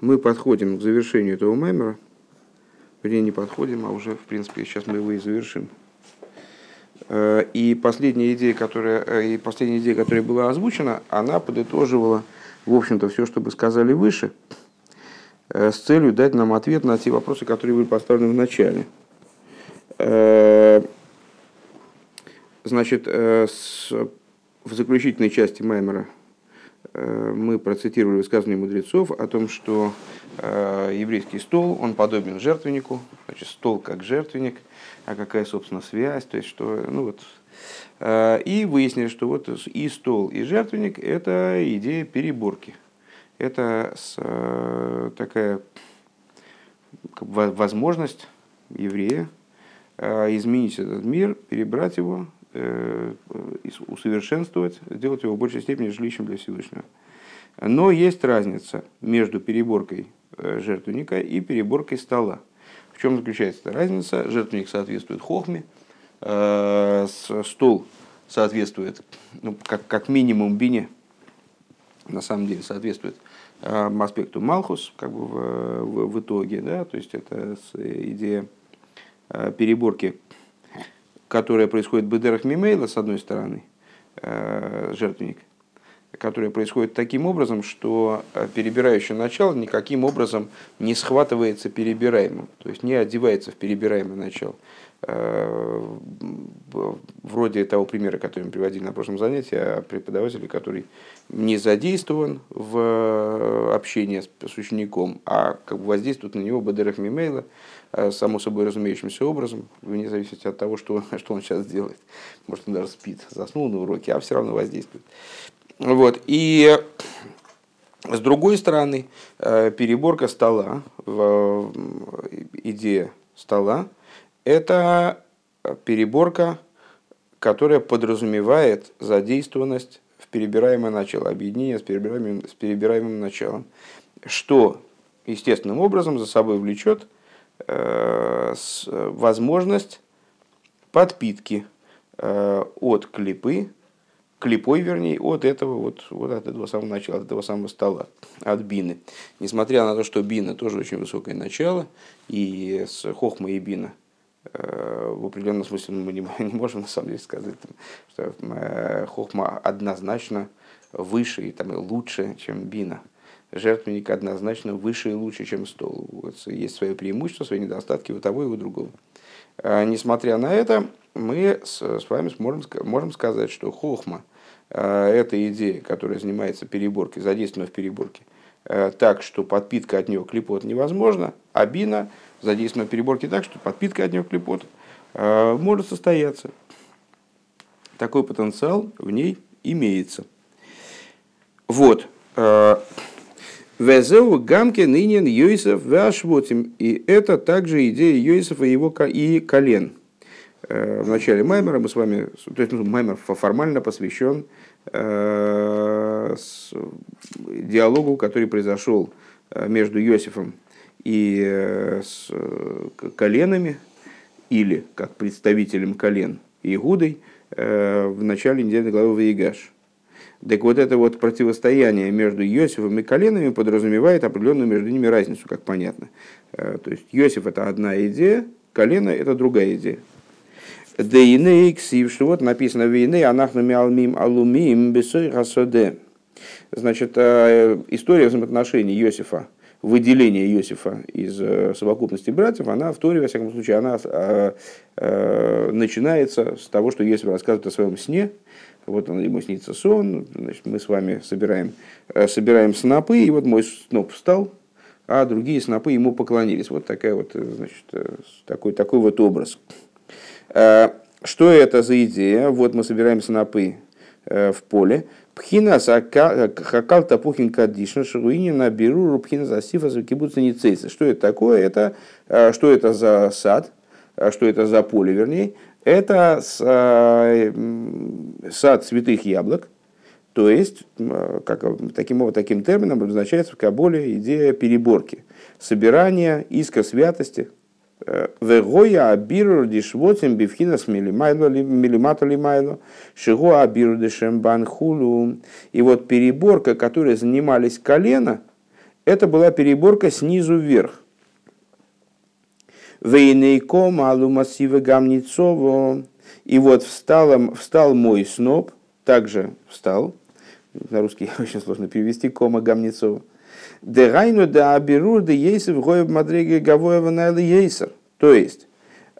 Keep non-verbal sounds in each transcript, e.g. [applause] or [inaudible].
мы подходим к завершению этого мемора. Вернее, не подходим, а уже, в принципе, сейчас мы его и завершим. Э, и последняя идея, которая, э, и последняя идея, которая была озвучена, она подытоживала, в общем-то, все, что мы сказали выше, э, с целью дать нам ответ на те вопросы, которые были поставлены в начале. Значит, в заключительной части Маймера мы процитировали высказывание мудрецов о том, что еврейский стол, он подобен жертвеннику, значит, стол как жертвенник – а какая, собственно, связь, то есть что, ну вот. Э, и выяснили, что вот и стол, и жертвенник – это идея переборки. Это э, такая возможность еврея э, изменить этот мир, перебрать его, усовершенствовать, сделать его в большей степени жилищем для Всевышнего. Но есть разница между переборкой жертвенника и переборкой стола. В чем заключается эта разница? Жертвенник соответствует хохме, э, стол соответствует, ну, как, как минимум, бине, на самом деле соответствует э, аспекту Малхус, как бы в, в, в итоге, да, то есть это идея э, переборки, которая происходит в Бедерах Мимейла, с одной стороны, жертвенник, которое происходит таким образом, что э, перебирающее начало никаким образом не схватывается перебираемым, то есть не одевается в перебираемое начало. Э, вроде того примера, который мы приводили на прошлом занятии, о преподавателе, который не задействован в э, общении с учеником, а как бы воздействует на него бадерах мимейла, само собой разумеющимся образом, вне зависимости от того, что, [laughs] что он сейчас делает. Может, он даже спит, заснул на уроке, а все равно воздействует. Вот. И с другой стороны, э, переборка стола, идея стола, это переборка, которая подразумевает задействованность в перебираемое начало, объединение с перебираемым, с перебираемым началом, что естественным образом за собой влечет э, возможность подпитки э, от клипы клипой, вернее, от этого вот, вот от этого самого начала, от этого самого стола, от бины. Несмотря на то, что бина тоже очень высокое начало, и с хохма и бина э, в определенном смысле мы не, [laughs] не можем на самом деле сказать, что э, хохма однозначно выше и там, лучше, чем бина. Жертвенник однозначно выше и лучше, чем стол. Вот, есть свое преимущество, свои недостатки у того и у другого. А, несмотря на это, мы с, с вами сможем, можем сказать, что хохма это идея, которая занимается переборкой, задействована в переборке, так, что подпитка от нее клепот невозможна, а бина задействована в переборке так, что подпитка от нее клепот может состояться. Такой потенциал в ней имеется. Вот. Везеу гамки нынен Йосиф Вашвотим. И это также идея Йосифа и его и колен. Э, в начале Маймера мы с вами, то есть ну, Маймер формально посвящен э, диалогу, который произошел э, между Йосифом и э, с коленами, или как представителем колен Игудой э, в начале недельной главы Ваигаш. Так вот это вот противостояние между Иосифом и коленами подразумевает определенную между ними разницу, как понятно. Э, то есть Иосиф это одна идея, колено это другая идея. Дейней ксив, что вот написано вейней, анахну миалмим алумим бесой расоде. Значит, э, история взаимоотношений Иосифа, выделение Иосифа из э, совокупности братьев, она в Торе, во всяком случае, она начинается с того, что Иосиф рассказывает о своем сне, вот он, ему снится сон, значит, мы с вами собираем, э, собираем снопы, и вот мой сноп встал, а другие снопы ему поклонились. Вот такая вот, э, значит, э, такой, такой вот образ. Что это за идея? Вот мы собираем снопы в поле. Пхина хакал тапухин кадишна шруинина беру рубхина засифа закибуца ницейца. Что это такое? Это, что это за сад? Что это за поле, вернее? это э, сад святых яблок, то есть, как, таким, таким термином обозначается в Каболе идея переборки, собирания иска святости. Вегоя абиру дишвотим бифхинас милимата лимайло шиго абиру дешем банхулу. И вот переборка, которой занимались колено, это была переборка снизу вверх. Вейнейком алумасива гамницово. И вот встал, встал мой сноп, также встал, на русский [laughs] очень сложно перевести, кома гамницово. Дерайну да абирур да ейсов гоев мадреге гавоева найла ейсер. То есть,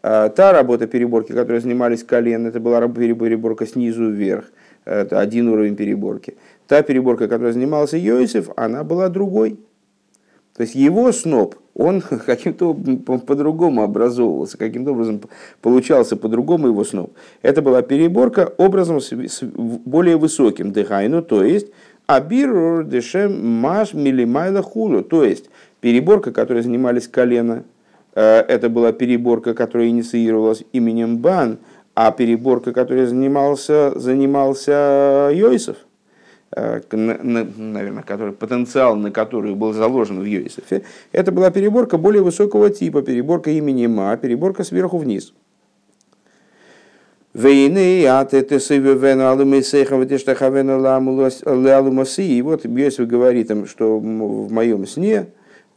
а, та работа переборки, которой занимались колен, это была переборка снизу вверх, это один уровень переборки. Та переборка, которой занимался Йосиф, она была другой. То есть его сноп, он [laughs] каким-то по-другому образовывался, каким-то образом получался по-другому его сноп. Это была переборка образом с более высоким дыхайну, то есть абирур дешем маш милимайла хулю, то есть переборка, которой занимались колено, э, это была переборка, которая инициировалась именем Бан, а переборка, которой занимался, занимался Йосиф, Э, наверное, который, потенциал на который был заложен в Йосифе, это была переборка более высокого типа, переборка имени Ма, переборка сверху вниз. Войны, а ты ты сывевена алумисейха ватиштахавена лалумаси. И вот Йосиф говорит им, что в моем сне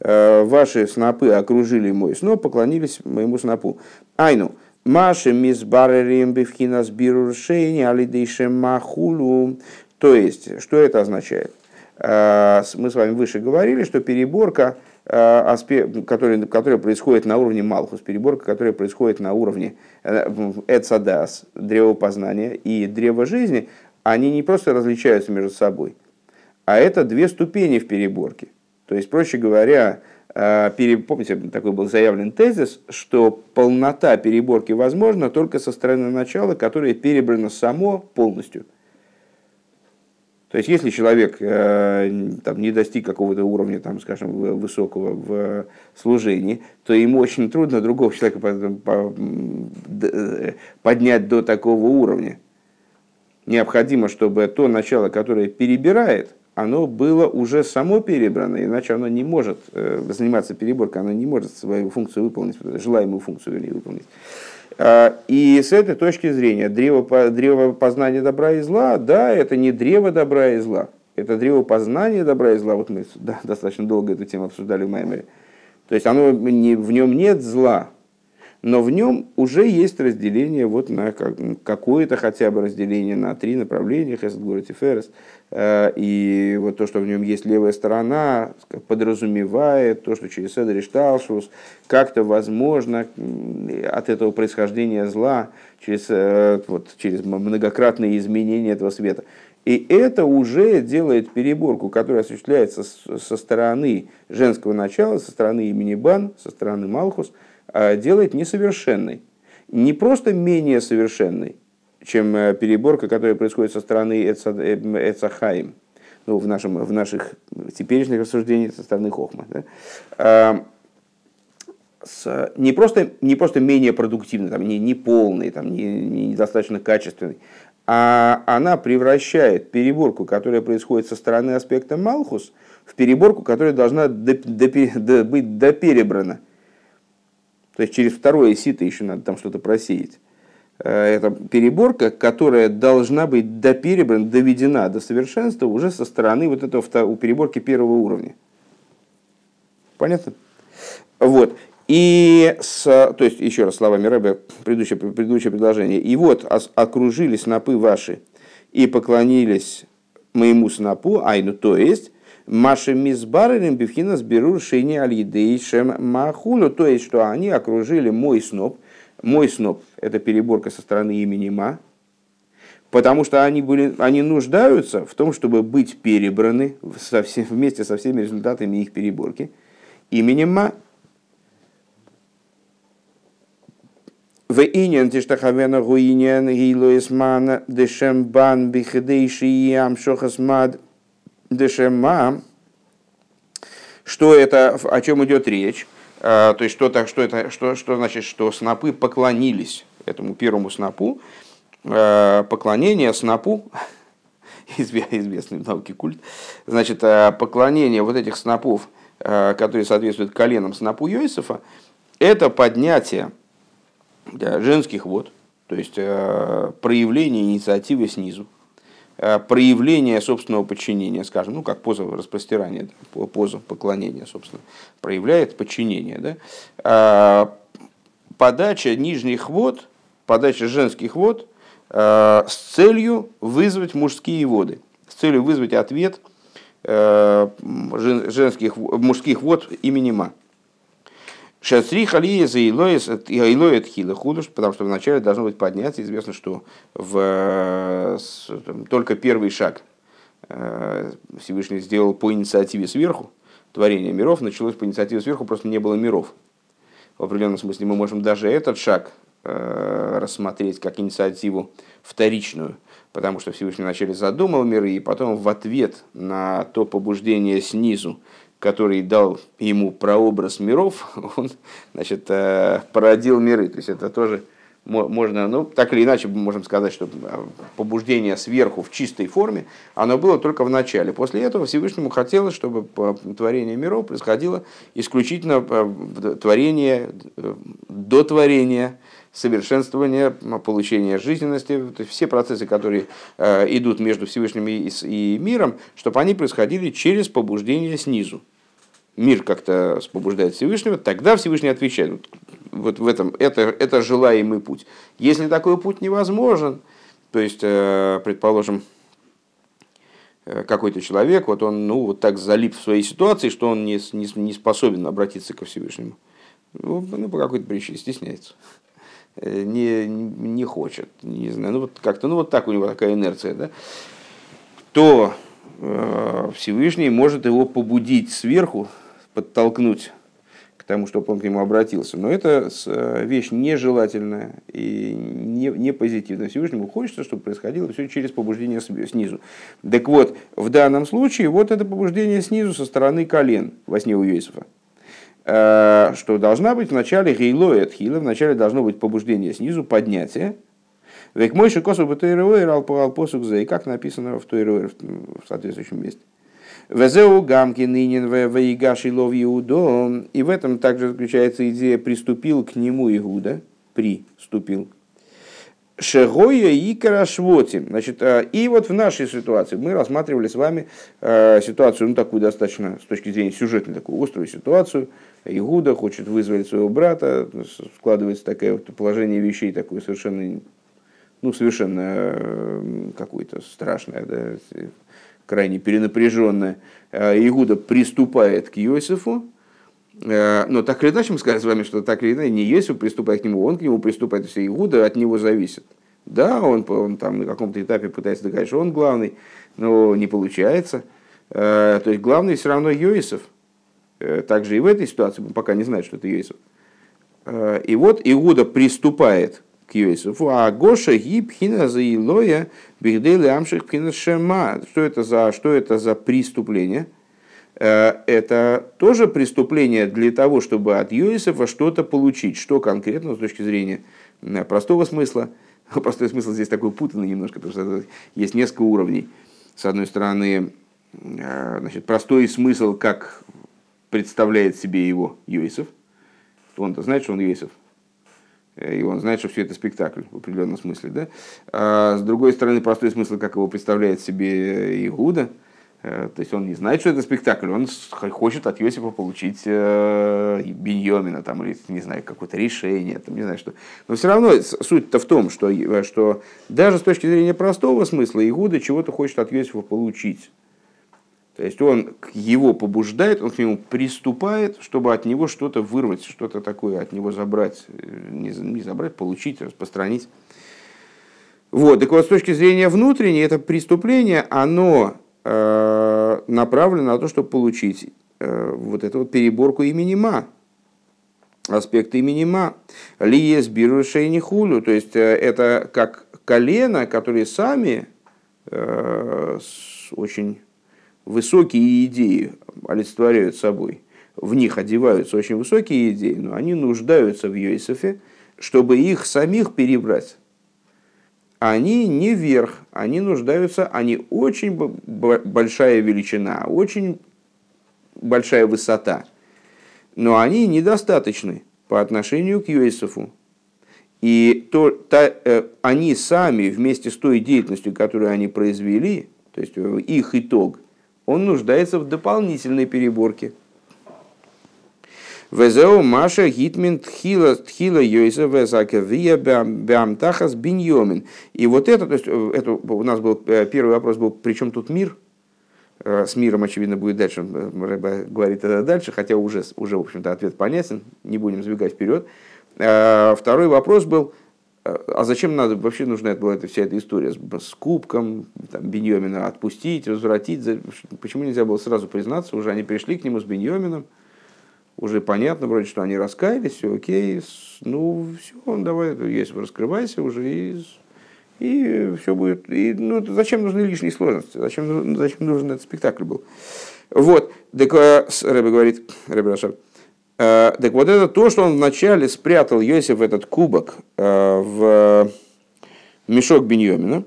э, ваши снопы окружили мой сноп, поклонились моему снопу. Айну, Маши мисбарерим бифхинас бируршейни алидейшем махулу. То есть, что это означает? А, мы с вами выше говорили, что переборка, а, которая, которая происходит на уровне Малхус, переборка, которая происходит на уровне э, Эцадас, древо познания и древо жизни, они не просто различаются между собой, а это две ступени в переборке. То есть, проще говоря, а, помните, такой был заявлен тезис, что полнота переборки возможна только со стороны начала, которое перебрано само полностью – то есть, если человек э, там, не достиг какого-то уровня, там, скажем, высокого в служении, то ему очень трудно другого человека э, поднять до такого уровня. Необходимо, чтобы то начало, которое перебирает, оно было уже само перебрано, иначе оно не может э, заниматься переборкой, оно не может свою функцию выполнить, желаемую функцию не выполнить. А, и с этой точки зрения древо, древо познания добра и зла, да, это не древо добра и зла, это древо познания добра и зла. Вот мы [laughs] да, достаточно долго эту тему обсуждали в Маймере. То есть оно, не, в нем нет зла, но в нем уже есть разделение вот на какое-то хотя бы разделение на три направления, Хесед, Город и Ферес. Э, и вот то, что в нем есть левая сторона, подразумевает то, что через Седер и Шталшус как-то возможно от этого происхождения зла, через, э, вот, через многократные изменения этого света. И это уже делает переборку, которая осуществляется со стороны женского начала, со стороны имени Бан, со стороны Малхус – делает несовершенной. Не просто менее совершенной, чем э, переборка, которая происходит со стороны Эцахаим, ну, в, нашем, в наших теперешних рассуждениях со стороны Хохма. Да? А, с, не, просто, не просто менее продуктивной, там, не, не полной, там, не, не недостаточно качественной, а она превращает переборку, которая происходит со стороны аспекта Малхус, в переборку, которая должна доп, доп, доп, быть доперебрана то есть через второе сито еще надо там что-то просеять. Э, это переборка, которая должна быть доперебрана, доведена до совершенства уже со стороны вот этого у переборки первого уровня. Понятно? Вот. И, с, то есть, еще раз словами Рэбе, предыдущее, предыдущее предложение. И вот окружили снопы ваши и поклонились моему снопу, айну, то есть, Маши мизбарелем бифхина сберу шейни алидейшем махулю. То есть, что они окружили мой сноп. Мой сноп – это переборка со стороны имени Ма, потому что они, были, они нуждаются в том, чтобы быть перебраны со всем, вместе со всеми результатами их переборки именем Ма. В иньян тиштахавена гуиньян гилоисман дешембан бихдейши ям шохасмад – дешема, что это, о чем идет речь, а, то есть что, так, что, это, что, что значит, что снопы поклонились этому первому снопу, а, поклонение снопу, [laughs] известный в науке культ, значит, а, поклонение вот этих снопов, которые соответствуют коленам снопу Йосифа, это поднятие женских вод, то есть проявление инициативы снизу, проявление собственного подчинения, скажем, ну, как поза распростирания, поза поклонения, собственно, проявляет подчинение. Да? Подача нижних вод, подача женских вод с целью вызвать мужские воды, с целью вызвать ответ женских, мужских вод имени Ма. Шацри халия за илоет хила худуш, потому что вначале должно быть подняться. Известно, что в, только первый шаг э, Всевышний сделал по инициативе сверху. Творение миров началось по инициативе сверху, просто не было миров. В определенном смысле мы можем даже этот шаг э, рассмотреть как инициативу вторичную, потому что Всевышний вначале задумал миры, и потом в ответ на то побуждение снизу, который дал ему прообраз миров, [laughs] он значит, э, породил миры. То есть это тоже можно, ну, так или иначе, можем сказать, что э, побуждение сверху в чистой форме, оно было только в начале. После этого Всевышнему хотелось, чтобы творение миров происходило исключительно э, творение, до творения, совершенствование, получение жизненности, все процессы, которые э, идут между Всевышним и, миром, чтобы они происходили через побуждение снизу. Мир как-то побуждает Всевышнего, тогда Всевышний отвечает. Вот в этом, это, это желаемый путь. Если такой путь невозможен, то есть, э, предположим, э, какой-то человек, вот он ну, вот так залип в своей ситуации, что он не, не, не способен обратиться ко Всевышнему. Ну, ну по какой-то причине стесняется. Э, не, не хочет, не знаю, ну вот как-то, ну вот так у него такая инерция, да, то э, Всевышний может его побудить сверху, подтолкнуть к тому, чтобы он к нему обратился. Но это э, вещь нежелательная и не, не позитивная. Всевышнему хочется, чтобы происходило все через побуждение снизу. Так вот, в данном случае вот это побуждение снизу со стороны колен во сне у Иосифа. Э, что должна быть вначале гейлоет хила, вначале должно быть побуждение снизу, поднятие. Век мой шикосу бутейруэр алпосук зей, как написано в Тойруэр в соответствующем месте. Везеу гамки нынен вейгаши лов Иудо. И в этом также заключается идея «приступил к нему Иуда», «приступил». Шегоя и Карашвоти. Значит, э, и вот в нашей ситуации мы рассматривали с вами э, ситуацию, ну, такую достаточно, с точки зрения сюжетной, такую острую ситуацию – Игуда хочет вызвать своего брата, складывается такое вот положение вещей, такое совершенно, ну, совершенно э, какое-то страшное, да, крайне перенапряженное. А Игуда приступает к Иосифу, э, но так или иначе мы сказали с вами, что так или иначе не Иосиф приступает к нему, он к нему приступает, есть Игуда от него зависит. Да, он, он там на каком-то этапе пытается доказать, что он главный, но не получается. Э, то есть главный все равно Иосиф. Э, также и в этой ситуации, мы пока не знаем, что это Йосиф. Э, и вот Иуда приступает к Йосифу, а Гоша гибхина за Илоя бигдели амших пхина шема. Что это за, что это за преступление? Э, это тоже преступление для того, чтобы от Йосифа что-то получить. Что конкретно с точки зрения простого смысла? [laughs] Простой смысл здесь такой путанный немножко, потому что есть несколько уровней. С одной стороны, значит, простой смысл, как представляет себе его Йосиф, он-то знает, что он Йосиф, и он знает, что все это спектакль в определенном смысле. Да? А с другой стороны, простой смысл, как его представляет себе Иуда, э, то есть он не знает, что это спектакль, он хочет от Иосифа получить э, Беньомина, там, или, не знаю, какое-то решение, там, не знаю что. Но все равно суть-то в том, что, что даже с точки зрения простого смысла Иуда чего-то хочет от Иосифа получить. То есть он его побуждает, он к нему приступает, чтобы от него что-то вырвать, что-то такое от него забрать, не, не забрать, получить, распространить. Вот, так вот, с точки зрения внутренней, это преступление, оно э, направлено на то, чтобы получить э, вот эту вот переборку имени Ма, аспект имени Ма. Лиес бирушейни хулю, то есть э, это как колено, которые сами э, очень высокие идеи олицетворяют собой, в них одеваются очень высокие идеи, но они нуждаются в Йосифе, чтобы их самих перебрать. Они не вверх, они нуждаются, они очень большая величина, очень большая высота, но они недостаточны по отношению к Йосифу. И то, та, э, они сами вместе с той деятельностью, которую они произвели, то есть э, их итог, он нуждается в дополнительной переборке. Везеу Маша Гитмин Тхила Тхила Йойса Везакавия Бямтахас Биньомин. И вот это, то есть э, это у нас был первый вопрос был, при чем тут мир? С миром, очевидно, будет дальше, Рэба говорит это дальше, хотя уже, уже в общем-то, ответ понятен, не будем забегать вперед. Э, второй вопрос был, э, а зачем надо, вообще нужна была эта, вся эта история с, с кубком, там, Беньомина отпустить, возвратить, почему нельзя было сразу признаться, уже они пришли к нему с Беньомином, уже понятно вроде, что они раскаялись, все окей, ну все, давай, если раскрывайся уже и, и все будет. И, ну, зачем нужны лишние сложности? Зачем, зачем нужен этот спектакль был? Вот, так э, Рэбе говорит, Рэбе Рашаб, Э, так вот это то, что он вначале спрятал Йосиф этот кубок э, в мешок Беньомина.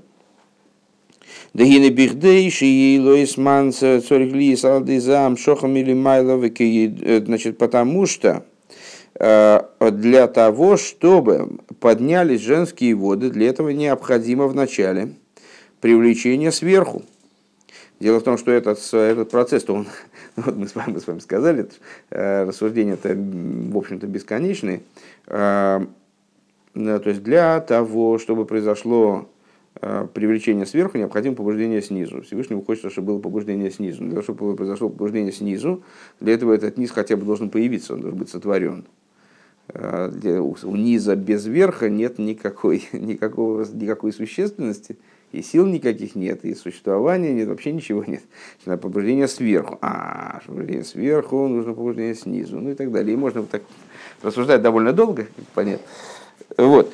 Дагины бихдей, шии лоисман цоригли салдизам шохам или майлов, э, значит, потому что для того, чтобы поднялись женские воды, для этого необходимо вначале привлечение сверху. Дело в том, что этот, этот процесс, он [laughs] Вот мы с вами, мы с вами сказали, э, рассуждения это, в общем-то, бесконечные. Э, то есть для того, чтобы произошло э, привлечение сверху, необходимо побуждение снизу. Всевышнему хочется, чтобы было побуждение снизу. Для того, чтобы произошло побуждение снизу, для этого этот низ хотя бы должен появиться, он должен быть сотворен. У низа без верха нет никакой, [laughs] никакого, никакой существенности – и сил никаких нет, и существования нет, вообще ничего нет. Надо побуждение сверху. А, побуждение сверху, нужно побуждение снизу, ну и так далее. И можно вот так рассуждать довольно долго, понятно. Вот.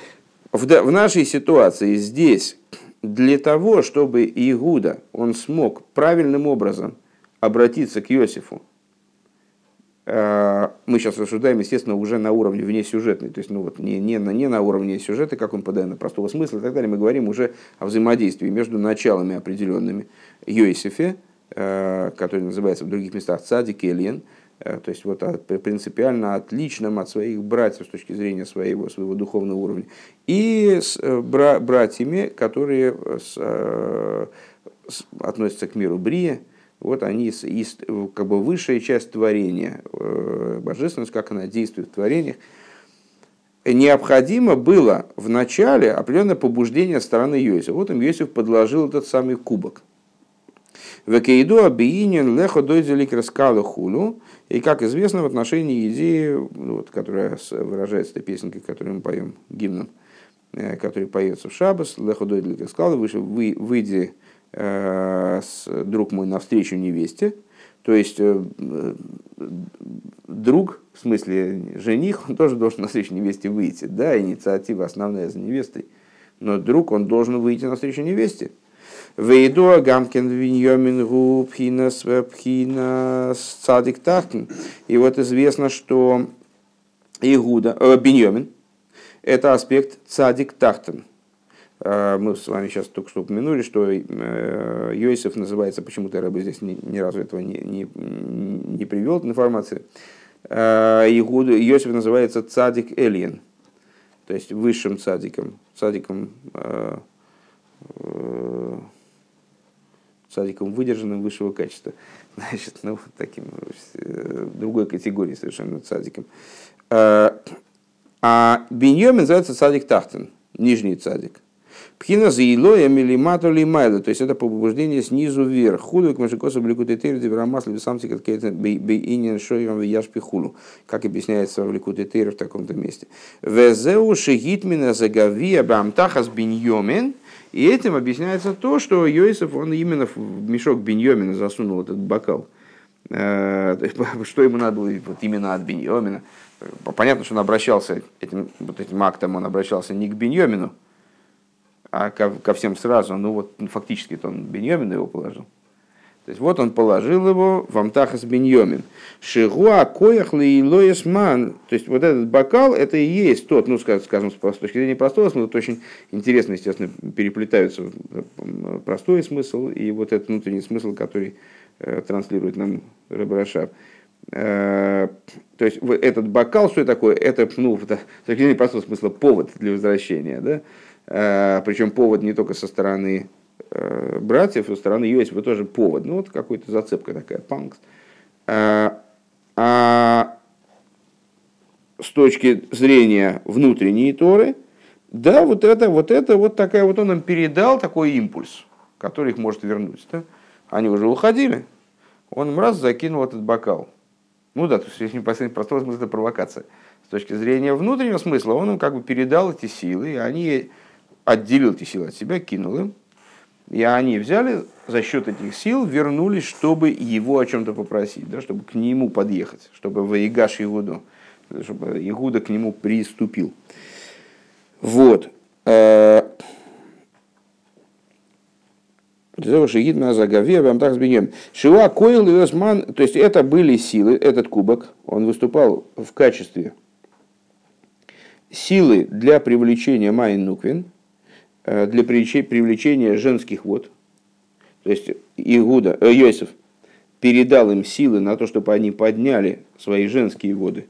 В, в нашей ситуации здесь для того, чтобы Иуда, он смог правильным образом обратиться к Иосифу, мы сейчас рассуждаем, естественно, уже на уровне вне сюжетной, то есть ну, вот, не, не, на, не на уровне сюжета, как он подает на простого смысла и так далее. Мы говорим уже о взаимодействии между началами определенными. Йосифе, э, который называется в других местах Цадик Эльен, э, то есть вот принципиально отличным от своих братьев с точки зрения своего, своего духовного уровня, и с бра- братьями, которые с, относятся к миру Брия, вот они из, как бы высшая часть творения, э, божественность, как она действует в творениях, необходимо было в начале определенное побуждение стороны Йосифа. Вот им Йосиф подложил этот самый кубок. Векейду абиинин лехо дойзелик раскала хулу. И, как известно, в отношении идеи, ну, вот, которая выражается этой песенкой, которую мы поем гимном, э, который поется в Шабас, лехо дойзелик раскала, вы, выйди друг мой навстречу невесте, то есть э, друг, в смысле жених, он тоже должен навстречу невесте выйти. Да, инициатива основная за невестой, но друг, он должен выйти навстречу невесте. Вейду Агамкин Виньомин Гу Пхинас Цадик Тахтин. И вот известно, что Игуда, э, Беньомин, это аспект Цадик Тахтен. А, мы с вами сейчас только что упомянули, что э, Йосиф называется, почему-то я бы здесь ни, ни разу этого не, не, не привел информации. Игуду, Йосиф называется цадик Элиен, то есть высшим цадиком, цадиком, э, цадиком выдержанным высшего качества. [laughs] Значит, ну, таким, э, другой категории совершенно цадиком. А Беньомин называется цадик Тахтен, нижний цадик. Пхина за илоя милимату лимайла, то есть это побуждение снизу вверх. Худу к машикосу бликуты тейр деврамасли висамси какие-то бейинин шойрам вияшпи хулу, как объясняется в ликуте тейр в таком-то месте. Везеу шигитмина загавия бамтахас биньомен, и этим объясняется то, что Йосиф, он именно в мешок Беньомина засунул этот бокал. Э, [laughs] что ему надо было вот именно от Беньомина. Понятно, что он обращался этим, вот этим актом, он обращался не к Беньомину, а ко, ко всем сразу, ну вот ну, фактически он Беньомин его положил. То есть вот он положил его в Амтахас Беньомин. Шигуа коях ман. То есть вот этот бокал, это и есть тот, ну скажем, с точки зрения простого смысла, это очень интересно, естественно, переплетаются простой смысл и вот этот внутренний смысл, который э, транслирует нам Рабрашав. то есть этот бокал, что это такое? Это, ну, с точки зрения простого смысла, повод для возвращения. Да? Причем повод не только со стороны братьев, со стороны Йосифа тоже повод. Ну, вот какой-то зацепка такая, панкс. А с точки зрения внутренней Торы, да, вот это, вот это, вот такая вот он им передал такой импульс, который их может вернуть. Да? Они уже уходили, он им раз закинул этот бокал. Ну да, то есть непосредственно простого смысла это провокация. С точки зрения внутреннего смысла он им как бы передал эти силы, и они отделил эти силы от себя, кинул им. И они взяли за счет этих сил, вернулись, чтобы его о чем-то попросить, да, чтобы к нему подъехать, чтобы воегаш Игуду, чтобы Игуда к нему приступил. Вот. Э. Шива Коил и Осман, то есть это были силы, этот кубок, он выступал в качестве силы для привлечения Майн Нуквин, для привлечения женских вод. То есть Игуда, э, Йосиф передал им силы на то, чтобы они подняли свои женские воды,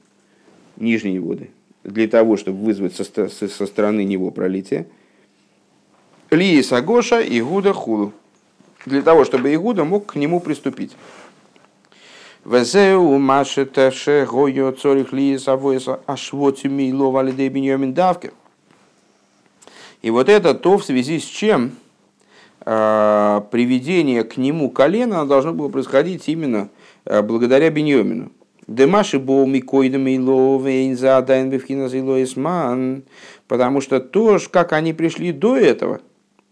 нижние воды, для того, чтобы вызвать со, со, стороны него пролитие. Лии Сагоша, Игуда Хулу для того, чтобы Игуда мог к нему приступить. Везеу машета шегойо цорих лиес авоеса ашвоцими ловали де биньомин давке. И вот это то, в связи с чем э, приведение к нему колена должно было происходить именно э, благодаря Беньомину. Демаши был микоидом потому что то, как они пришли до этого –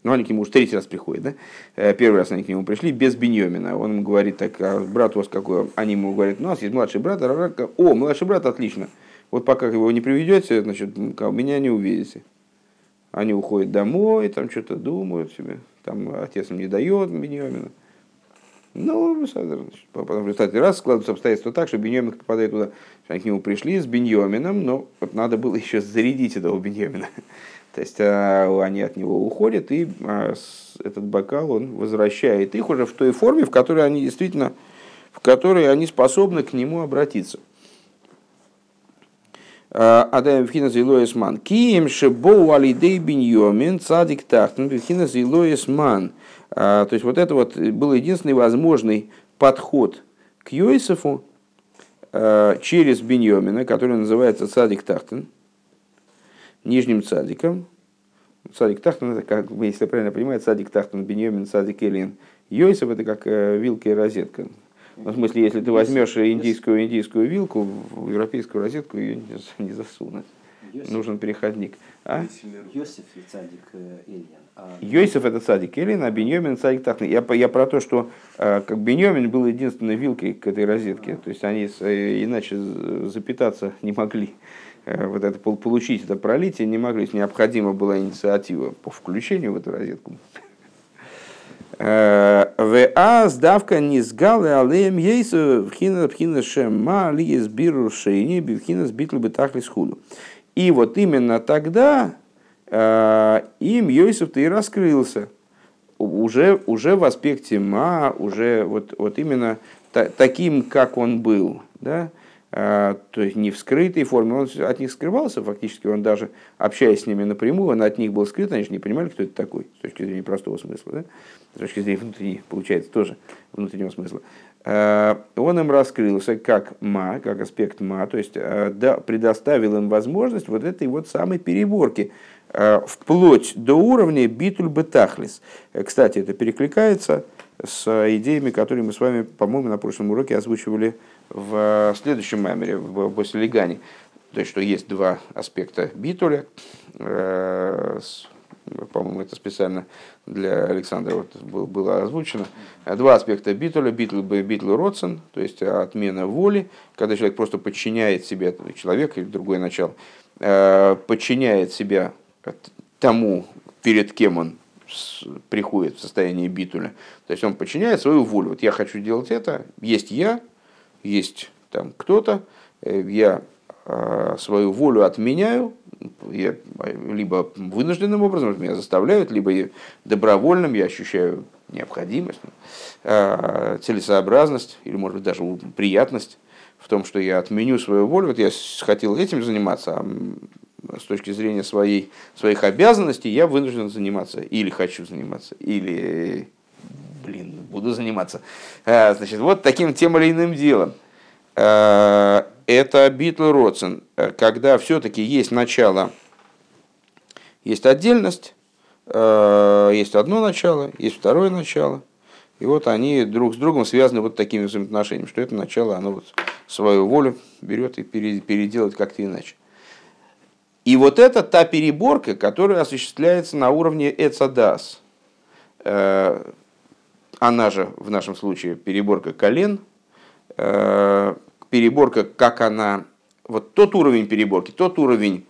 ну, они к нему уже третий раз приходят, да? Э, первый раз они к нему пришли без Беньомина. Он ему говорит, так, а брат у вас какой? Они ему говорят, у нас есть младший брат, Рарака. О, младший брат, отлично. Вот пока его не приведете, значит, меня не увидите. Они уходят домой, там что-то думают себе. Там отец им не дает Беньомина. Ну, потом в результате раз складываются обстоятельства так, что Беньомин попадает туда. Они к нему пришли с Беньомином, но вот надо было еще зарядить этого Беньомина. [laughs] То есть а, они от него уходят, и а, этот бокал он возвращает их уже в той форме, в которой они действительно, в которой они способны к нему обратиться. А, Адаем Вхина Зилоесман. Кием шебоу алидей биньомин цадик тахтен Вхина Зилоесман. То есть вот это вот был единственный возможный подход к Йосифу через Беньомина, который называется цадик тахтен нижним цадиком. Цадик Тахтан, это как, если я правильно понимаю, цадик Тахтан, Беньомин, цадик Элин. Йосиф это как э, вилка и розетка. Ну, в смысле, если ты возьмешь индийскую, индийскую вилку, в европейскую розетку ее не засунуть. Йосиф. Нужен переходник. А? Йосиф и цадик э, Элин. А... Йосиф это цадик Элин, а Беньомин цадик Тахтан. Я, я про то, что э, как Беньомин был единственной вилкой к этой розетке. То есть они иначе запитаться не могли. Э, вот это, получить это пролитие не могли. Необходима была инициатива по включению в эту розетку. Э, В.А. сдавка не сгалы алеем ейсу вхина вхина шема ли сбиру шейни бивхина сбитлу бетахли схуду. И вот именно тогда э, им Йосиф-то и раскрылся. Уже, уже в аспекте ма, уже вот, вот именно та, таким, как он был. Да? А, то есть не в скрытой форме, он от них скрывался фактически, он даже общаясь с ними напрямую, он от них был скрыт, они же не понимали, кто это такой, с точки зрения простого смысла, да? с точки зрения внутренней, получается, тоже внутреннего смысла. А, он им раскрылся как ма, как аспект ма, то есть да, предоставил им возможность вот этой вот самой переборки, вплоть до уровня битуль бетахлис. Кстати, это перекликается с идеями, которые мы с вами, по-моему, на прошлом уроке озвучивали в следующем мемере, после Легани. То есть, что есть два аспекта битуля. Э, по-моему, это специально для Александра вот было озвучено. Два аспекта битуля. Битл, битл родсен, то есть отмена воли, когда человек просто подчиняет себя, человек или другое начало, э, подчиняет себя тому, перед кем он приходит в состояние битуля. То есть он подчиняет свою волю. Вот я хочу делать это, есть я, есть там кто-то, э, я а, свою волю отменяю, я либо вынужденным образом меня заставляют, либо добровольным я ощущаю необходимость, а, целесообразность или, может быть, даже приятность в том, что я отменю свою волю, вот я хотел этим заниматься, а с точки зрения своей, своих обязанностей я вынужден заниматься, или хочу заниматься, или, блин, буду заниматься. А, значит, вот таким тем или иным делом. А, это Битл Родсен, когда все-таки есть начало, есть отдельность, есть одно начало, есть второе начало, и вот они друг с другом связаны вот такими взаимоотношениями, что это начало, оно вот свою волю берет и переделает как-то иначе. И вот это та переборка, которая осуществляется на уровне Эцадас. Она же в нашем случае переборка колен, э, переборка, как она, вот тот уровень переборки, тот уровень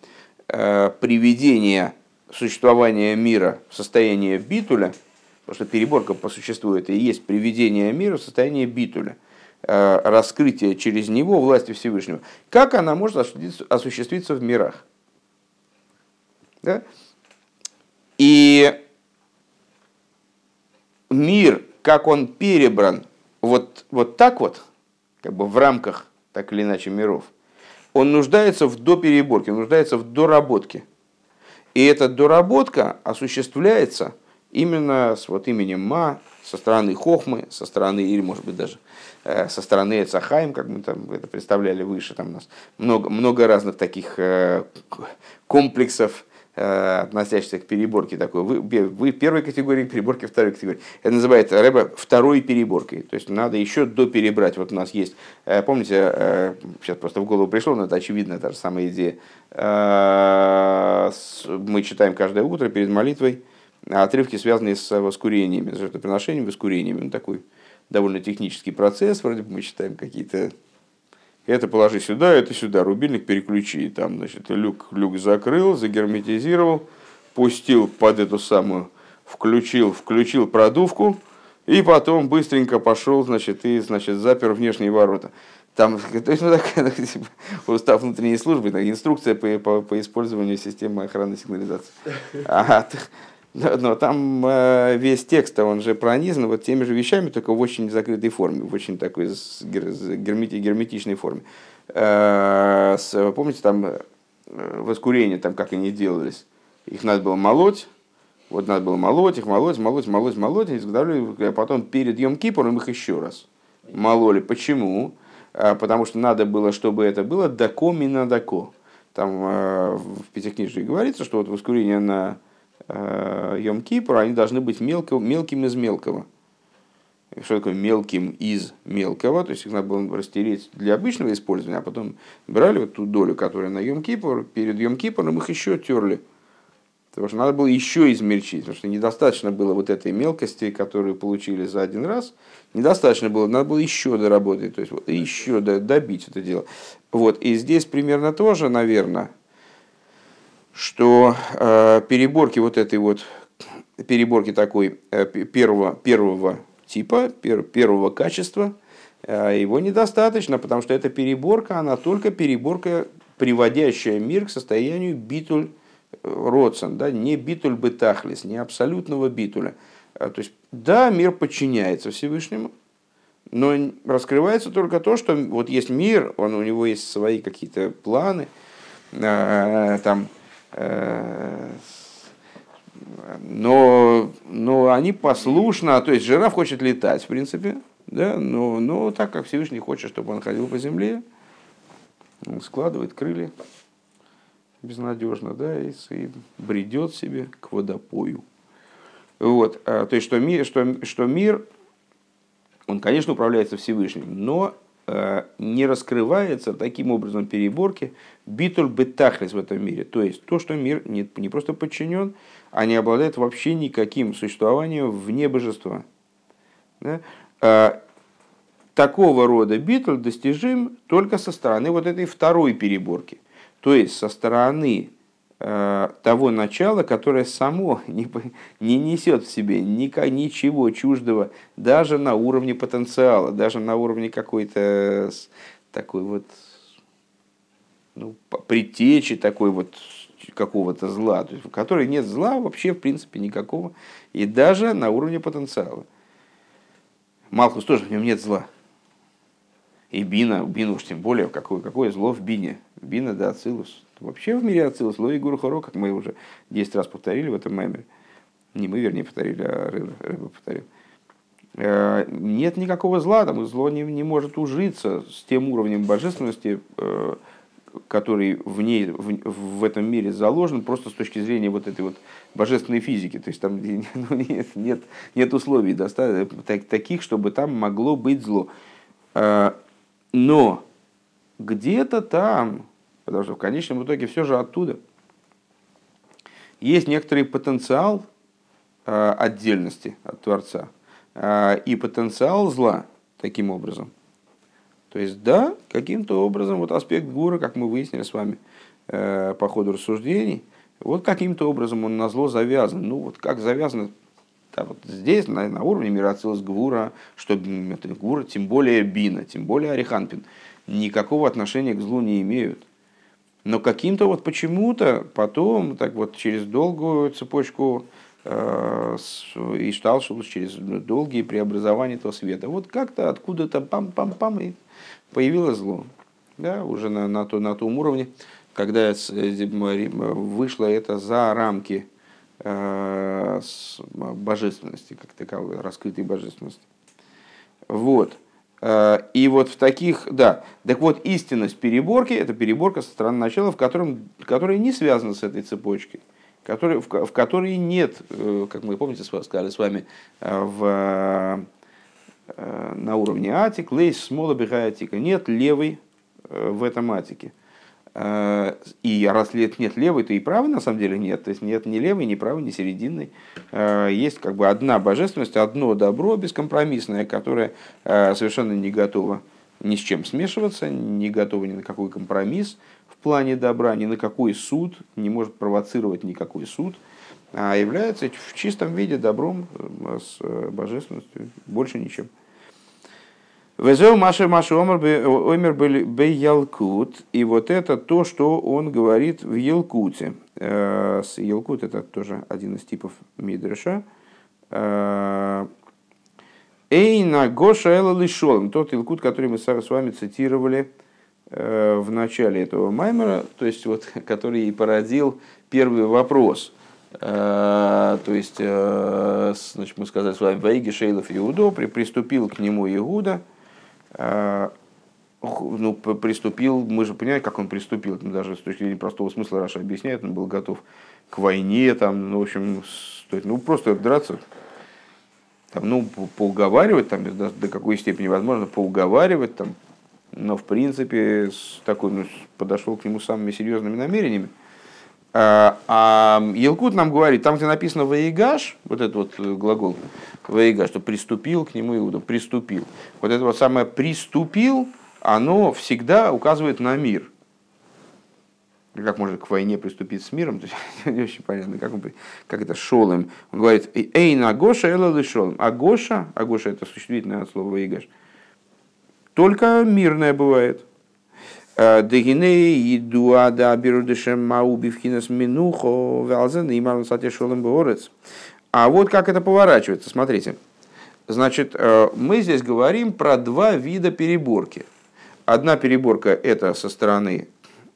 э, приведения существования мира в состояние битуля – Потому что переборка по существу это и есть приведение мира в состояние битуля, э, раскрытие через него власти Всевышнего. Как она может осуществиться в мирах? Да? И мир, как он перебран вот, вот так вот, как бы в рамках так или иначе миров, он нуждается в допереборке, он нуждается в доработке. И эта доработка осуществляется – именно с вот именем Ма, со стороны Хохмы, со стороны, или может быть даже э, со стороны Эцахаим, как мы там это представляли выше, там у нас много, много разных таких э, комплексов, относящихся к переборке такой. Вы, вы первой категории переборки, второй категории. Это называется рэба второй переборкой. То есть надо еще доперебрать. Вот у нас есть, помните, сейчас просто в голову пришло, но это очевидно, та же самая идея. Мы читаем каждое утро перед молитвой отрывки, связанные с воскурениями, с жертвоприношением, воскурениями. Ну, такой довольно технический процесс, вроде бы мы считаем какие-то... Это положи сюда, это сюда, рубильник переключи. Там, значит, люк, люк закрыл, загерметизировал, пустил под эту самую, включил, включил продувку, и потом быстренько пошел, значит, и, значит, запер внешние ворота. Там, [laughs] то есть, ну, такая, типа, устав внутренней службы, инструкция по, по, по использованию системы охраны сигнализации. [laughs] Ага, но там э, весь текст, он же пронизан вот теми же вещами, только в очень закрытой форме, в очень такой гермети, герметичной форме. Э, помните, там э, воскурение, там как они делались, их надо было молоть, вот надо было молоть их, молоть, молоть, молоть, молоть, и изготавливали, а потом перед Йом Кипуром их еще раз мололи. Почему? Потому что надо было, чтобы это было дако мина дако. Там в Пятикнижии говорится, что вот воскурение на Э, Йом Кипр, они должны быть мелко, мелким из мелкого. Что такое мелким из мелкого? То есть их надо было растереть для обычного использования, а потом брали вот ту долю, которая на Йом Кипр, перед Йом Кипром их еще терли. Потому что надо было еще измельчить, потому что недостаточно было вот этой мелкости, которую получили за один раз, недостаточно было, надо было еще доработать, то есть вот, еще добить это дело. Вот, и здесь примерно тоже, наверное, что э, переборки вот этой вот, переборки такой э, первого, первого типа, пер, первого качества, э, его недостаточно, потому что эта переборка, она только переборка, приводящая мир к состоянию битуль э, родсен, да, не битуль бетахлис, не абсолютного битуля. Э, то есть, да, мир подчиняется Всевышнему, но раскрывается только то, что вот есть мир, он, у него есть свои какие-то планы, э, там, но, но они послушно, то есть жираф хочет летать, в принципе, да, но, но так как Всевышний хочет, чтобы он ходил по земле, он складывает крылья безнадежно, да, и, и бредет себе к водопою. Вот, а, то есть, что мир, что, что мир, он, конечно, управляется Всевышним, но не раскрывается таким образом переборки битуль бетахлис в этом мире. То есть то, что мир не, не просто подчинен, а не обладает вообще никаким существованием вне божества. Да? А, такого рода битуль достижим только со стороны вот этой второй переборки. То есть со стороны Э, того начала, которое само [laughs] не, не несет в себе ничего чуждого, даже на уровне потенциала, даже на уровне какой-то такой вот ну, предтечи такой вот какого-то зла, то есть, в которой нет зла вообще в принципе никакого, и даже на уровне потенциала. Малхус тоже в нем нет зла. И бина, бина уж тем более, какое, какое зло в бине. Бина да ацилус. Вообще в мире ацилус, зло и гуру как мы уже 10 раз повторили в этом мемере. Не мы, вернее, повторили, а рыба, рыба повторил. Э, нет никакого зла, там зло не, не может ужиться с тем уровнем божественности, э, который в, ней, в, в этом мире заложен, просто с точки зрения вот этой вот божественной физики. То есть там [laughs] ну, нет, нет, нет условий достаточно, таких, чтобы там могло быть зло. Но где-то там, потому что в конечном итоге все же оттуда, есть некоторый потенциал э, отдельности от Творца э, и потенциал зла таким образом. То есть, да, каким-то образом вот аспект гура, как мы выяснили с вами э, по ходу рассуждений, вот каким-то образом он на зло завязан. Ну, вот как завязано да, вот здесь, на, на уровне Мирацилс Гвура, что это Гвура, тем более Бина, тем более Ариханпин, никакого отношения к злу не имеют. Но каким-то вот почему-то потом, так вот через долгую цепочку э, и Шталшус, через долгие преобразования этого света, вот как-то откуда-то пам-пам-пам и появилось зло. Да, уже на, на, то, на том уровне, когда вышло это за рамки э, божественности, как таковой, раскрытой божественности. Вот. Э, и вот в таких, да, так вот истинность переборки, это переборка со стороны начала, в котором, которая не связана с этой цепочкой, который, в, в которой нет, э, как мы помните, сказали с вами, в, на уровне атик, лейс смола атика, нет левой в этом атике. Э, и раз нет левой, то и правой на самом деле нет. То есть нет ни левой, ни правой, ни серединной. Э, есть как бы одна божественность, одно добро бескомпромиссное, которое э, совершенно не готово ни с чем смешиваться, не готово ни на какой компромисс в плане добра, ни на какой суд, не может провоцировать никакой суд, а является в чистом виде добром с божественностью, больше ничем. Везел Маша Маша Омер был Ялкут. И вот это то, что он говорит в Елкуте. Э, с Елкут это тоже один из типов Мидреша. Э, Эйна Гоша Лишолом. Тот Илкут, который мы с вами цитировали э, в начале этого маймера, то есть вот, [laughs] который и породил первый вопрос. То есть, значит, мы сказали с вами, Ваиги Шейлов Иудо, приступил к нему Иуда, ну, приступил, мы же понимаем, как он приступил, ну, даже с точки зрения простого смысла Раша объясняет, он был готов к войне, там, ну, в общем, ну, просто драться, там, ну, поуговаривать, там, до, до какой степени возможно, поуговаривать, там, но, в принципе, с такой, ну, подошел к нему самыми серьезными намерениями. А, а Елкут нам говорит, там, где написано «воегаш», вот этот вот э, глагол «воегаш», что «приступил к нему Иуда», «приступил». Вот это вот самое «приступил», оно всегда указывает на мир. Как можно к войне приступить с миром? [laughs] Не очень понятно, как, он, как это шолым. Он говорит, эй, на Гоша, элла шолым. А Гоша, а Гоша это существительное от слова «воегаш», только мирное бывает. Дегине едуа да бирудешем мау бифхинас минухо валзен и марн сатешолем борец. А вот как это поворачивается, смотрите. Значит, э, мы здесь говорим про два вида переборки. Одна переборка это со стороны,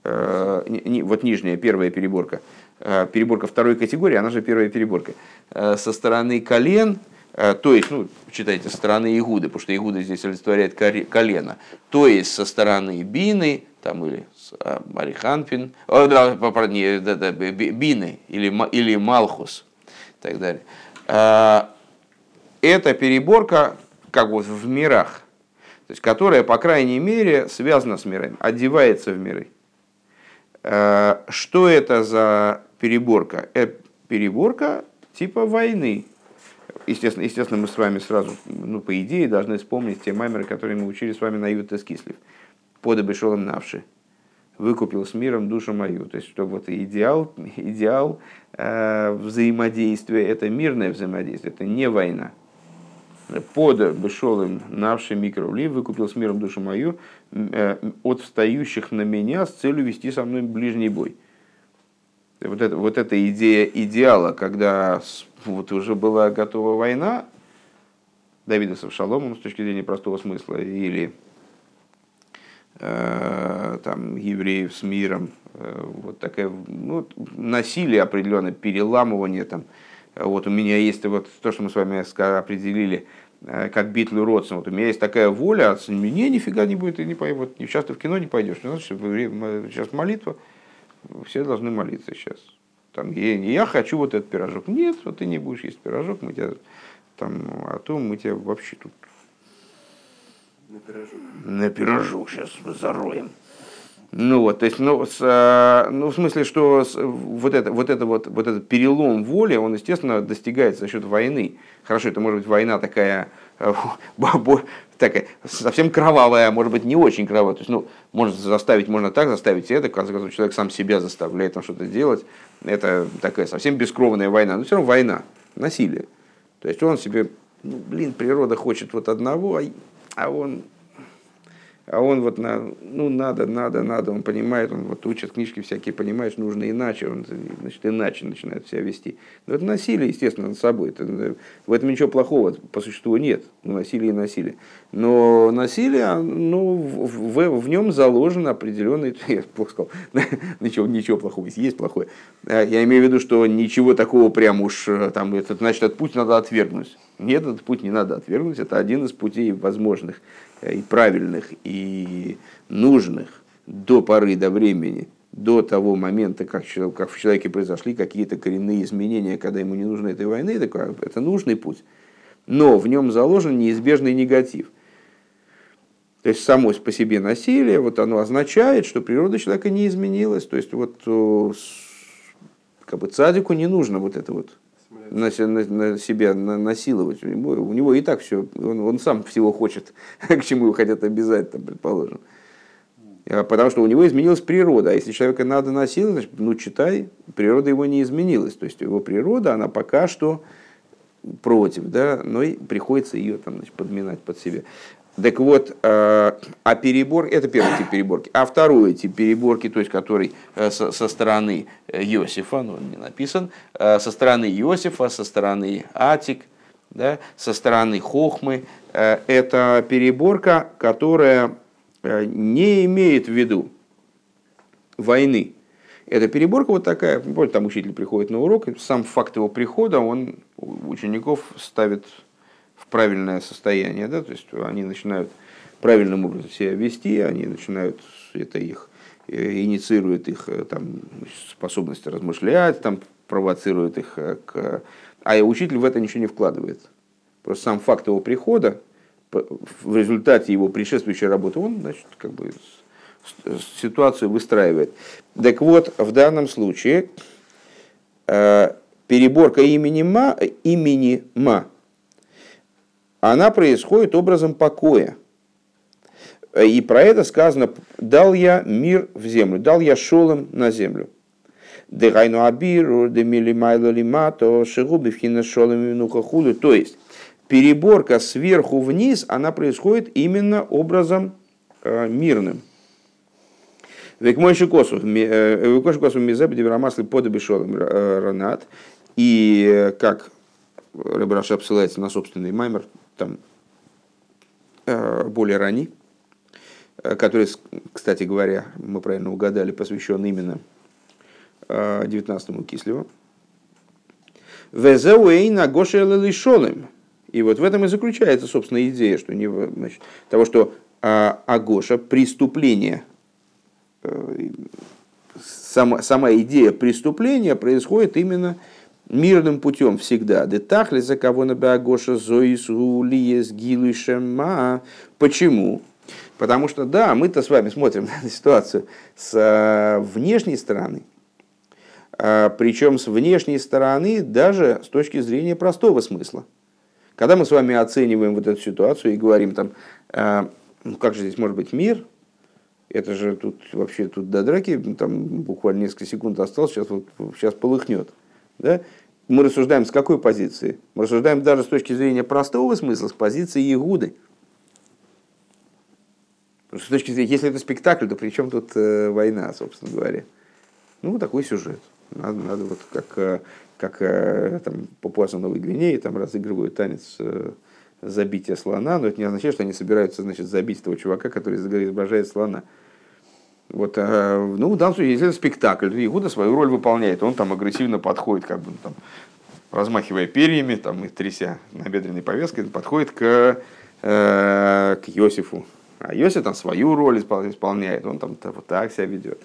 э, вот нижняя, первая переборка, э, переборка второй категории, она же первая переборка, со стороны колен, то есть, ну, читайте, со стороны Игуды, потому что Игуда здесь олицетворяет колено, то есть со стороны Бины, там или а, Мариханпин, о, да, не, да, Бины или, или Малхус и так далее. А, это переборка как вот в мирах, то есть, которая, по крайней мере, связана с мирами, одевается в миры. А, что это за переборка? Это переборка типа войны. Естественно, естественно, мы с вами сразу, ну, по идее, должны вспомнить те маймеры, которые мы учили с вами на Ютес Кислив подобы шолом навши, выкупил с миром душу мою. То есть, что вот идеал, идеал э, взаимодействия, это мирное взаимодействие, это не война. Под бешолым навши микроли выкупил с миром душу мою э, от встающих на меня с целью вести со мной ближний бой. Вот это, вот эта идея идеала, когда вот уже была готова война, Давида с Авшаломом с точки зрения простого смысла, или э, там, евреев с миром, э, вот такое ну, насилие определенное, переламывание там. Вот у меня есть вот то, что мы с вами определили, э, как Битлю Родсон. Вот у меня есть такая воля, а мне нифига не будет, и не пойдешь. Вот сейчас ты в кино не пойдешь. Ну, значит, сейчас молитва, все должны молиться сейчас. Там, я, я хочу вот этот пирожок. Нет, вот ты не будешь есть пирожок, мы тебя там, а то мы тебя вообще тут на пирожок. На пирожок сейчас зароем. Ну вот, то есть, ну, с, а, ну в смысле, что с, вот, это, вот, это вот, вот этот перелом воли, он, естественно, достигается за счет войны. Хорошо, это может быть война такая, э, [laughs] такая совсем кровавая, а может быть не очень кровавая. То есть, ну, можно заставить, можно так заставить, это, в человек сам себя заставляет там что-то делать. Это такая совсем бескровная война, но все равно война, насилие. То есть он себе, ну, блин, природа хочет вот одного, а, а он а он вот, на, ну, надо, надо, надо, он понимает, он вот учит книжки всякие, понимаешь, нужно иначе, он, значит, иначе начинает себя вести. Но это насилие, естественно, над собой. Это, в этом ничего плохого по существу нет. Насилие и насилие. Но насилие, ну, в, в, в нем заложен определенный, [laughs] я плохо сказал, [laughs] ничего, ничего плохого, есть плохое. А, я имею в виду, что ничего такого прям уж, э, там, это, значит, этот путь надо отвергнуть. Нет, этот путь не надо отвергнуть, это один из путей возможных и правильных, и нужных до поры, до времени, до того момента, как, как в человеке произошли какие-то коренные изменения, когда ему не нужно этой войны, это, это нужный путь. Но в нем заложен неизбежный негатив. То есть само по себе насилие, вот оно означает, что природа человека не изменилась. То есть вот как бы цадику не нужно вот это вот на, на, на себя на, насиловать. У него, у него и так все, он, он сам всего хочет, [laughs] к чему его хотят обязать, там, предположим. А потому что у него изменилась природа. А если человека надо насиловать, значит, ну читай, природа его не изменилась. То есть его природа, она пока что против, да, но и приходится ее там, значит, подминать под себя. Так вот, э, а перебор, это первый тип переборки. А второй тип переборки, то есть который э, со, стороны э, Иосифа, ну он не написан, со стороны Иосифа, со стороны Атик, да, со стороны Хохмы, это переборка, которая не имеет в виду войны. Это переборка вот такая, там учитель приходит на урок, и сам факт его прихода, он учеников ставит правильное состояние, да, то есть они начинают правильным образом себя вести, они начинают, это их э, инициирует их э, там, способность размышлять, там, провоцирует их э, к... А учитель в это ничего не вкладывает. Просто сам факт его прихода, в результате его предшествующей работы, он, значит, как бы ситуацию выстраивает. Так вот, в данном случае переборка имени Ма, имени Ма она происходит образом покоя. И про это сказано, дал я мир в землю, дал я шолом на землю. Дегайну абиру, демили майло лимато, шигуби вхина шолом нуха худу. То есть, переборка сверху вниз, она происходит именно образом э, мирным. Век мой шикосу, век мой шикосу мизеб дебрамасли подоби шолом э, ранат. И э, как Рабраша ссылается на собственный маймер, там э, более ранний, э, который, кстати говоря, мы правильно угадали, посвящен именно 19-му э, Кислеву. Везеуэйна гошелелишолем. И вот в этом и заключается, собственно, идея что не, значит, того, что Агоша, преступление, сама, сама идея преступления происходит именно мирным путем всегда. Детахли за кого на Беагоша Зоис Гулиес Гилышема. Почему? Потому что, да, мы-то с вами смотрим на [laughs] ситуацию с э, внешней стороны. А, Причем с внешней стороны даже с точки зрения простого смысла. Когда мы с вами оцениваем вот эту ситуацию и говорим там, э, ну как же здесь может быть мир, это же тут вообще тут до драки, там буквально несколько секунд осталось, сейчас, вот, сейчас полыхнет. Да? мы рассуждаем с какой позиции? Мы рассуждаем даже с точки зрения простого смысла, с позиции Игуды. С точки зрения, если это спектакль, то при чем тут э, война, собственно говоря? Ну, такой сюжет. Надо, надо вот как, э, как э, там, папуасы Новой Гвинеи там разыгрывают танец э, забития слона, но это не означает, что они собираются значит, забить этого чувака, который изображает слона. Вот, э, ну, в данном случае, если это спектакль, то Игуда свою роль выполняет. Он там агрессивно подходит, как бы там, размахивая перьями там, и тряся набедренной повязкой, подходит к, э, к Иосифу. А Иосиф там свою роль исполняет, он там вот так себя ведет.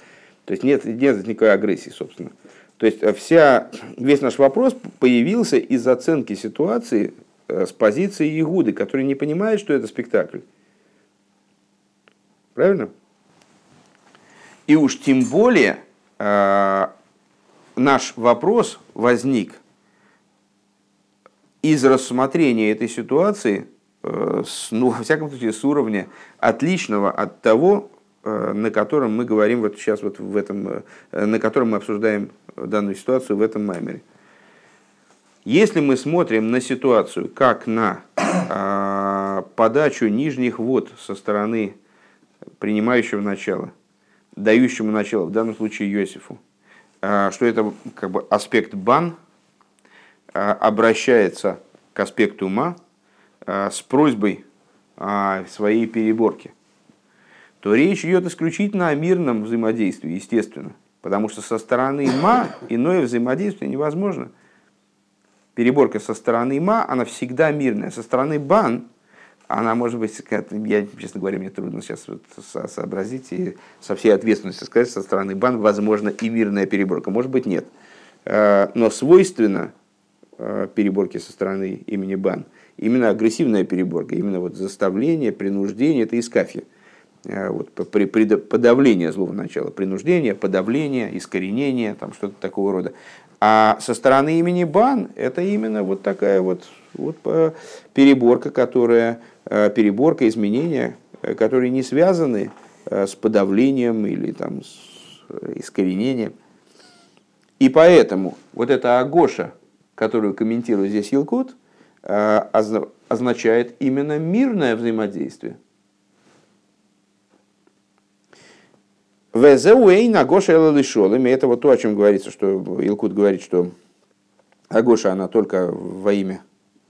То есть нет, нет никакой агрессии, собственно. То есть вся, весь наш вопрос появился из оценки ситуации Э, с позиции Игуды, который не понимает, что это спектакль. Правильно? И уж тем более э, наш вопрос возник из рассмотрения этой ситуации, э, ну, во всяком случае, с уровня отличного от того, э, на котором мы говорим вот сейчас вот в этом, на котором мы обсуждаем данную ситуацию в этом маймере. Если мы смотрим на ситуацию как на подачу нижних вод со стороны принимающего начала, дающему начало, в данном случае Иосифу, э, что это как бы аспект бан э, обращается к аспекту ума э, с просьбой своей переборке, то речь идет исключительно о мирном взаимодействии, естественно. Потому что со стороны ма иное взаимодействие невозможно – переборка со стороны ма, она всегда мирная. Со стороны бан, она может быть, я, честно говоря, мне трудно сейчас вот сообразить и со всей ответственностью сказать, со стороны бан, возможно, и мирная переборка. Может быть, нет. Э, но свойственно э, переборки со стороны имени бан именно агрессивная переборка, именно вот заставление, принуждение, это искафия. Э, вот, при, при, подавление злого начала, принуждение, подавление, искоренение, там что-то такого рода. А со стороны имени Бан это именно вот такая вот, вот переборка, которая, переборка, изменения, э, которые не связаны с подавлением или там, с искоренением. И поэтому вот эта Агоша, которую комментирует здесь Илкут, означает именно мирное взаимодействие. Везеуэй Агоша Элалишолами. Это вот то, о чем говорится, что Илкут говорит, что Агоша, она только во имя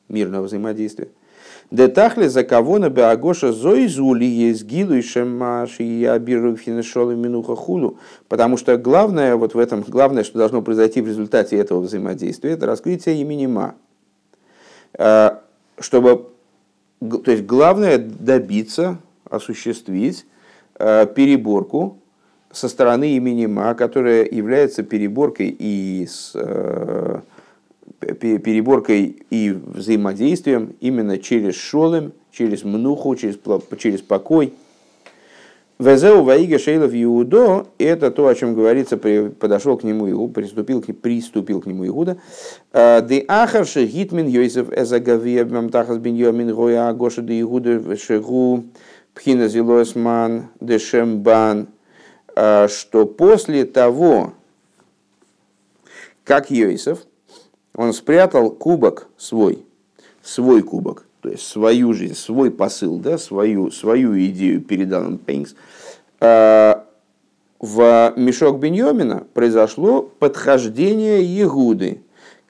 мирного взаимодействия. Детахли за кого на Агоша зоизули есть гилу и шемаш и абиру финешолы минуха худу. Потому что главное вот в этом, главное, что должно произойти в результате этого взаимодействия, это раскрытие имени Ма. А, чтобы, то есть главное добиться, осуществить а, переборку со стороны имени Ма, которая является переборкой и с, э, переборкой и взаимодействием именно через шолем, через мнуху, через, через покой. Везеу ваига шейлов Иудо, это то, о чем говорится, подошел к нему Иуд, приступил, приступил к нему Иуда. «Э, де ахар гитмин йойсев эзагавия мамтахас бин йомин гоя гоша де Иуда шегу пхина зилосман дешембан а, что после того, как Йосиф, он спрятал кубок свой, свой кубок, то есть свою жизнь, свой посыл, да, свою, свою идею передал он Пейнкс, а, в мешок Беньомина произошло подхождение Егуды,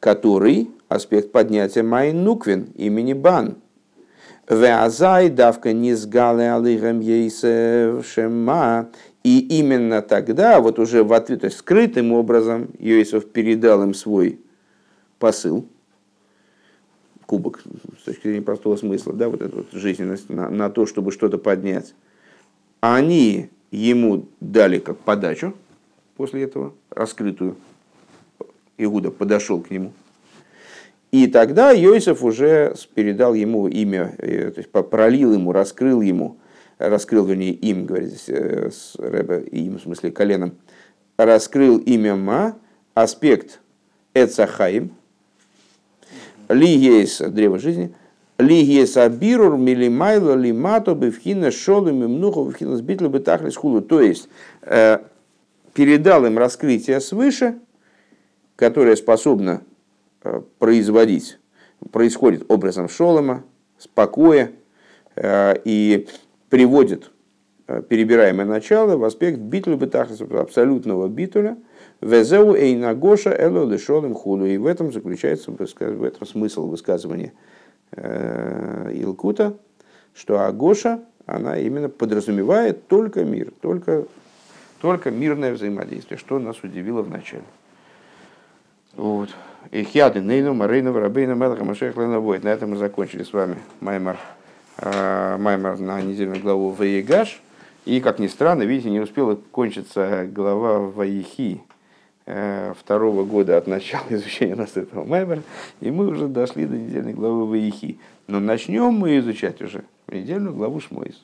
который аспект поднятия Майн Нуквин имени Бан. Веазай давка низгалы алыгам ейсев шема. И именно тогда, вот уже в ответ, то есть скрытым образом, Иосиф передал им свой посыл, кубок, с точки зрения простого смысла, да, вот эту вот жизненность на, на то, чтобы что-то поднять. Они ему дали как подачу после этого, раскрытую. Иуда подошел к нему. И тогда Иосиф уже передал ему имя, э, то есть пролил ему, раскрыл ему раскрыл, вернее, им, говорит здесь э, с Рэбе, им, в смысле, коленом, раскрыл имя Ма, аспект Эцахаим, ли есть древо жизни, ли есть абирур милимайло лимато бифхина шолу мимнуху бифхина сбитлу бетахлис хулу. То есть, э, передал им раскрытие свыше, которое способно э, производить, происходит образом шолома, спокоя, и приводит э, перебираемое начало в аспект битулю бетахас, абсолютного битуля, везеу эйнагоша эло лишолым худу. И в этом заключается в этом смысл высказывания э, Илкута, что Агоша, она именно подразумевает только мир, только, только мирное взаимодействие, что нас удивило в начале. Вот. Ихьяды, Нейну, Марейну, Рабейну, Мелаха, Машех, Лена, Войт. На этом мы закончили с вами Маймар, э, Маймар на недельную главу Ваегаш. И, как ни странно, видите, не успела кончиться глава Ваихи второго года от начала [laughs] изучения нас этого Маймара, и мы уже дошли до недельной главы Ваихи. Но начнем мы изучать уже недельную главу Шмойс.